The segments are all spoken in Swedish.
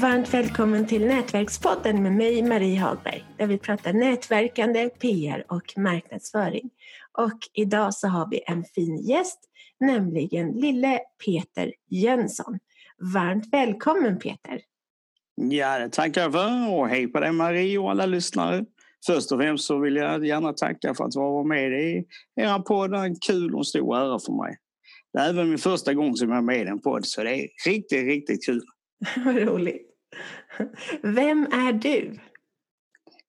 Varmt välkommen till Nätverkspodden med mig Marie Hagberg där vi pratar nätverkande, PR och marknadsföring. Och idag så har vi en fin gäst, nämligen lille Peter Jönsson. Varmt välkommen Peter! Ja, det tackar för och hej på dig Marie och alla lyssnare. Först och främst så vill jag gärna tacka för att vara med i era podd. En kul och stor ära för mig. Det är även min första gång som jag är med i en podd så det är riktigt, riktigt kul. Vad roligt. Vem är du?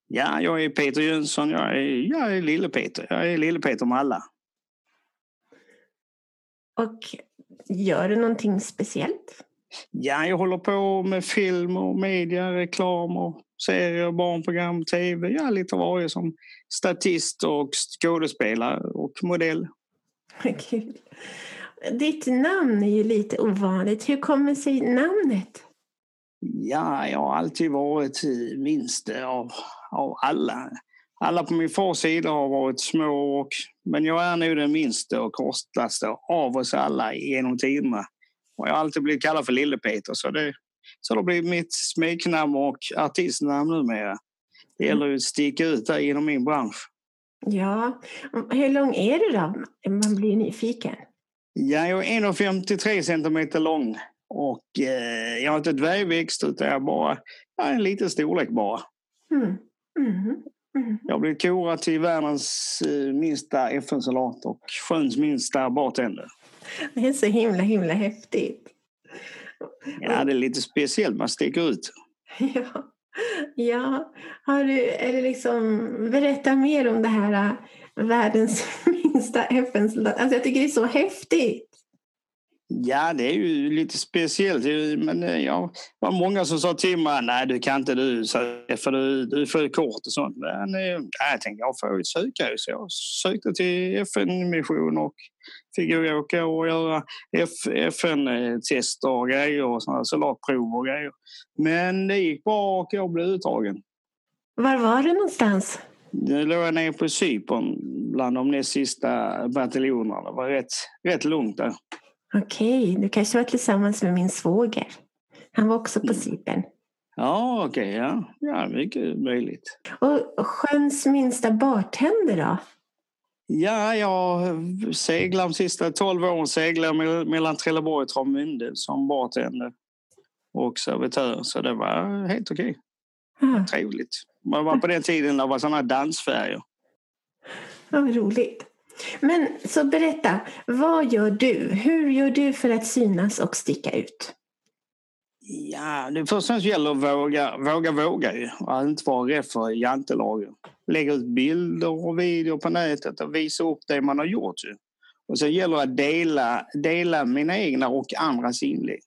Ja, jag är Peter Jönsson. Jag är, jag är Lille-Peter. Jag är Lille-Peter med alla. Och gör du någonting speciellt? Ja, jag håller på med film och media, reklam och serier, barnprogram, tv. Ja, lite varje som statist och skådespelare och modell. Kul. Ditt namn är ju lite ovanligt. Hur kommer sig namnet? Ja, jag har alltid varit minst av, av alla. Alla på min fars sida har varit små, och, men jag är nog den minste och kortaste av oss alla genom tiderna. Och jag har alltid blivit kallad för Lille-Peter, så det, så det har blivit mitt smeknamn och artistnamn numera. Det gäller att sticka ut där inom min bransch. Ja, hur lång är du då? Man blir nyfiken. Ja, jag är 1,53 centimeter lång och eh, jag har inte dvärgväxt utan jag bara jag är en liten storlek bara. Mm. Mm. Mm. Jag blivit korad till världens eh, minsta FN-soldat och sjöns minsta bartender. Det är så himla, himla häftigt. Ja, det är lite speciellt. Man sticker ut. Ja. Ja, har du, är det liksom, berätta mer om det här äh, världens minsta FN-soldat. Alltså jag tycker det är så häftigt. Ja, det är ju lite speciellt. Men eh, ja, det var många som sa till mig, nej du kan inte du, för du, du är för kort och sånt. Men eh, jag tänkte, jag får ju söka. Så jag sökte till FN-mission och fick åka och göra FN-tester och grejer och sådana soldatprov och grejer. Men det gick bra och jag blev uttagen. Var var du någonstans? Nu låg jag nere på Cypern bland de näst sista bataljonerna. Det var rätt, rätt lugnt där. Okej, okay. du kanske var tillsammans med min svåger. Han var också på mm. Cypern. Ja, okej. Okay, ja. ja, mycket möjligt. Och sjöns minsta bartender då? Ja, jag seglade de sista tolv åren seglade mellan Trelleborg och Travemünde som bartender och servitör. Så det var helt okej. Okay. Ah. Trevligt. Man var på den tiden det var sådana dansfärger. Ja, vad roligt. Men så berätta, vad gör du? Hur gör du för att synas och sticka ut? Ja, det först och främst gäller att våga, våga, våga ju. Att inte vara rädd för jantelagen. Lägga ut bilder och videor på nätet och visa upp det man har gjort ju. Och sen gäller det att dela, dela mina egna och andras inlägg.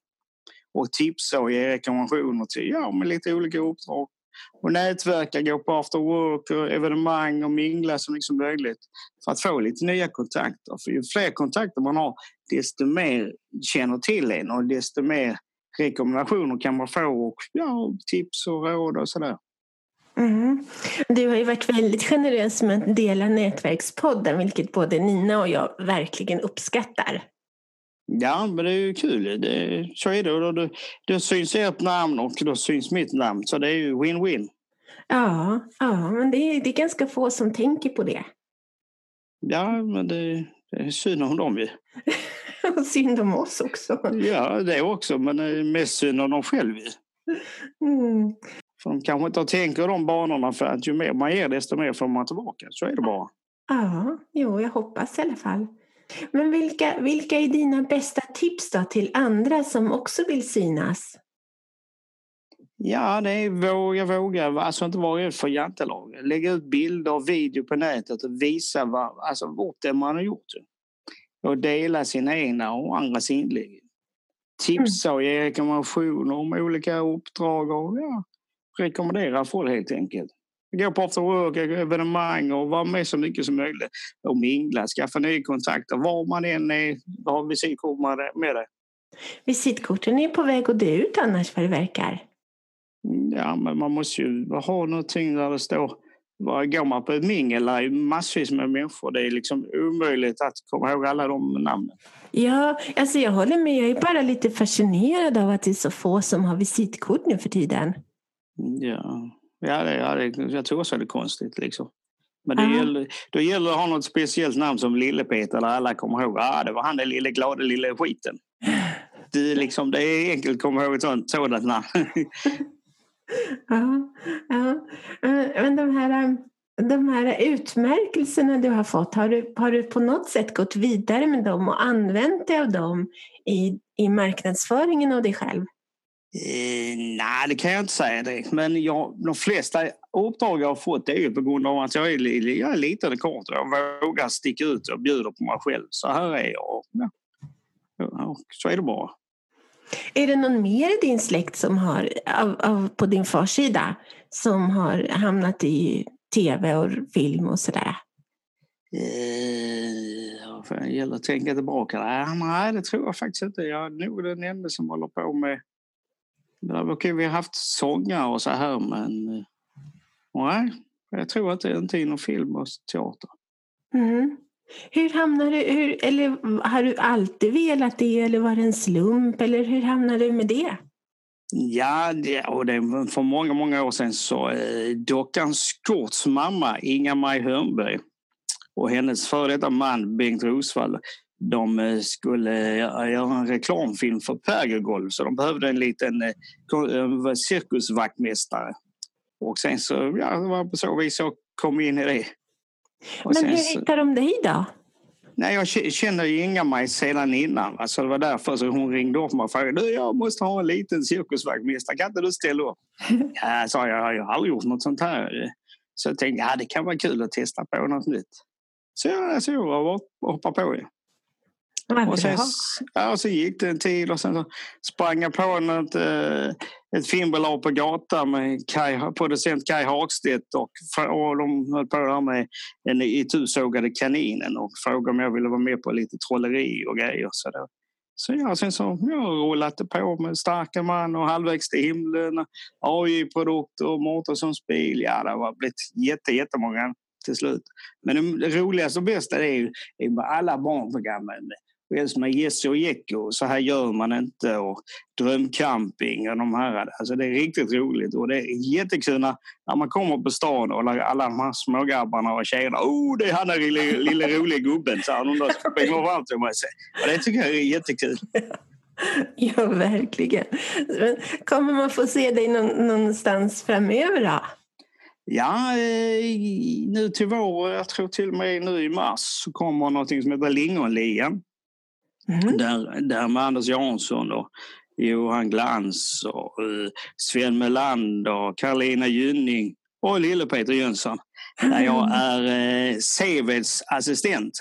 Och tipsa och ge rekommendationer till, ja, med lite olika uppdrag och nätverka, gå på after work och evenemang och mingla så mycket som liksom möjligt för att få lite nya kontakter. För ju fler kontakter man har desto mer känner till en och desto mer rekommendationer kan man få och ja, tips och råd och sådär. Mm. Du har ju varit väldigt generös med att dela nätverkspodden vilket både Nina och jag verkligen uppskattar. Ja, men det är ju kul. Det, så är det. Då, då, då syns ert namn och då syns mitt namn. Så det är ju win-win. Ja, ja men det är, det är ganska få som tänker på det. Ja, men det, det är synd om dem ju. och synd om oss också. Ja, det också. Men det är mest synd om dem själva mm. För de kanske inte tänker de banorna för att ju mer man ger desto mer får man tillbaka. Så är det bara. Ja, jo, jag hoppas i alla fall. Men vilka, vilka är dina bästa tips då till andra som också vill synas? Ja, det är våga, våga. Alltså inte vara rädd för jantelag. Lägga ut bilder och video på nätet och visa vad, alltså, bort det man har gjort. Och dela sina egna och andras inlägg. Tipsa och ge rekommendationer om olika uppdrag och ja, rekommendera folk helt enkelt. Gå på after work, evenemang och vara med så mycket som möjligt. Och mingla, skaffa nya kontakter. Var man än är, ha visitkort med dig. Visitkorten är på väg att dö ut annars vad det verkar. Ja, men man måste ju ha någonting där det står Går man på ett mingel där är massvis med människor. Det är liksom omöjligt att komma ihåg alla de namnen. Ja, alltså jag håller med. Jag är bara lite fascinerad av att det är så få som har visitkort nu för tiden. Ja, ja, det, ja det, jag tror också det är konstigt. Liksom. Men det gäller, då gäller det att ha något speciellt namn som Lille-Peter där alla kommer ihåg. Ah, det var han den lille glada lille skiten. Det, liksom, det är enkelt att komma ihåg ett sånt, sådant namn. ja, ja. Men de här, de här utmärkelserna du har fått, har du, har du på något sätt gått vidare med dem och använt dig av dem i, i marknadsföringen av dig själv? Eh, nej, det kan jag inte säga direkt. Men jag, de flesta uppdrag jag har fått är ju på grund av att jag är, jag är liten och kort och jag vågar sticka ut och bjuder på mig själv. Så här är jag. Ja. Ja, så är det bara. Är det någon mer i din släkt som har, av, av, på din fars sida som har hamnat i tv och film och sådär? Eh, det gäller att tänka tillbaka. Nej, det tror jag faktiskt inte. Jag är nog den enda som håller på med Okej, vi har haft sångare och så här men eh, nej, jag tror inte, inte inom film och teater. Mm. Hur hamnade du, hur, eller har du alltid velat det eller var det en slump eller hur hamnade du med det? Ja, det, och det, för många, många år sedan så eh, Dockan Skorts mamma Inga-Maj Hörnberg och hennes före detta man Bengt Rosvall de eh, skulle göra en reklamfilm för Pergolf så de behövde en liten eh, cirkusvaktmästare. Och sen så, ja, det var på så vis jag kom in i det. Och Men hur så, hittade de dig då? Nej, jag känner Inga-Maj sedan innan. Alltså det var därför så hon ringde upp mig och frågade jag måste ha en liten cirkusvaktmästare, kan inte du ställa upp? ja, sa jag, jag har aldrig gjort något sånt här. Så jag tänkte ja, det kan vara kul att testa på något nytt. Så jag, så jag hoppade på det. Och sen, ja, och så gick det en tid och sen så sprang jag på något, eh, ett filmbolag på gatan med Kai, producent Kai Hagstedt och, och de höll på där med den itusågade kaninen och frågade om jag ville vara med på lite trolleri och grejer. Så, då. så ja, sen så jag rullade på med Starka man och Halvvägs till himlen, AI-produkter och Mårtenssons bil. Ja, det har blivit jätte, jättemånga till slut. Men det roligaste och bästa är ju är alla barnprogrammen Dels med Jesse och Jekko. Så här gör man inte. Och drömcamping och de här. Alltså det är riktigt roligt och det är jättekul när, när man kommer på stan och alla de här smågrabbarna och tjejerna. Oh, det är han den lille lilla roliga gubben. Så han då springer fram till mig. Och det tycker jag är jättekul. Ja, verkligen. Kommer man få se dig någonstans framöver då? Ja, eh, nu till vår, jag tror till och med nu i mars, så kommer något som heter Lingonligan. Mm. Där, där med Anders Jansson och Johan Glans och uh, Sven Melander, Karolina Gynning och Lille-Peter Jönsson. Där jag är uh, Seveds assistent.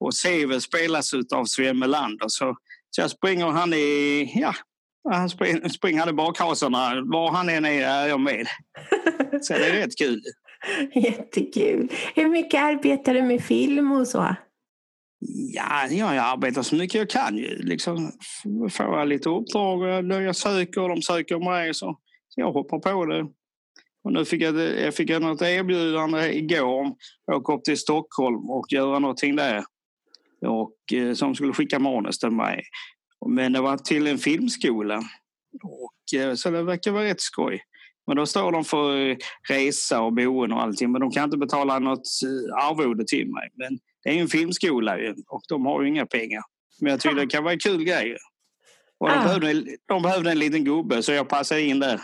Och Seved spelas av Sven Melander. Så, så jag springer han i, ja, han springer, springer i bakhasorna. Var han än är, är jag med. Så det är rätt kul. Jättekul. Hur mycket arbetar du med film och så? Ja, jag arbetar så mycket jag kan. Liksom, får jag lite uppdrag jag söker och de söker mig så, så jag hoppar på det. Och nu fick jag, jag fick något erbjudande igår om att åka upp till Stockholm och göra någonting där. Och, eh, som skulle skicka manus till mig. Men det var till en filmskola. Och, eh, så det verkar vara rätt skoj. Men då står de för resa och boende och allting. Men de kan inte betala något eh, arvode till mig. Men det är en filmskola och de har ju inga pengar. Men jag tycker det kan vara en kul grej. Och de, ah. behövde, de behövde en liten gubbe så jag passade in där.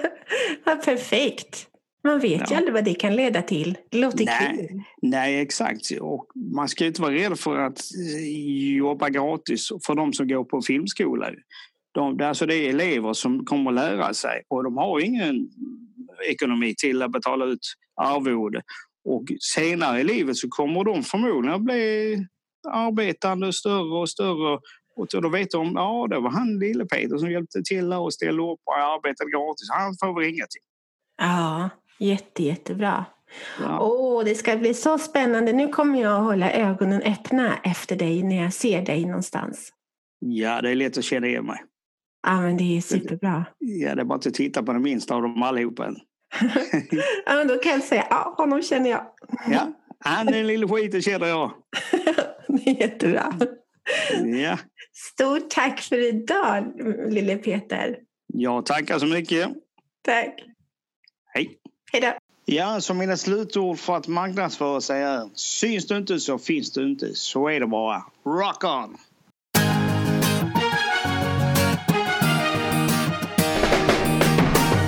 Vad perfekt. Man vet ja. ju aldrig vad det kan leda till. Det låter nej, kul. Nej, exakt. Och man ska inte vara rädd för att eh, jobba gratis för de som går på filmskola. De, alltså det är elever som kommer att lära sig och de har ingen ekonomi till att betala ut arvode. Och senare i livet så kommer de förmodligen att bli arbetande större och större. Och då vet de, ja det var han lille Peter som hjälpte till och ställde upp och arbetade gratis. Han får vi ringa till. Ja, jätte, jättebra. Ja. Oh, det ska bli så spännande. Nu kommer jag att hålla ögonen öppna efter dig när jag ser dig någonstans. Ja, det är lätt att känna igen mig. Ja, men det är superbra. Ja, det är bara att titta på den minsta av dem allihopa. ja, men då kan jag säga, ja, honom känner jag. ja, han är den lille skiten känner jag. det är jättebra. Ja. Stort tack för idag, lille Peter. Jag tackar så mycket. Tack. Hej. Hej då. Ja, så mina slutord för att marknadsföra sig är syns du inte så finns du inte. Så är det bara. Rock on!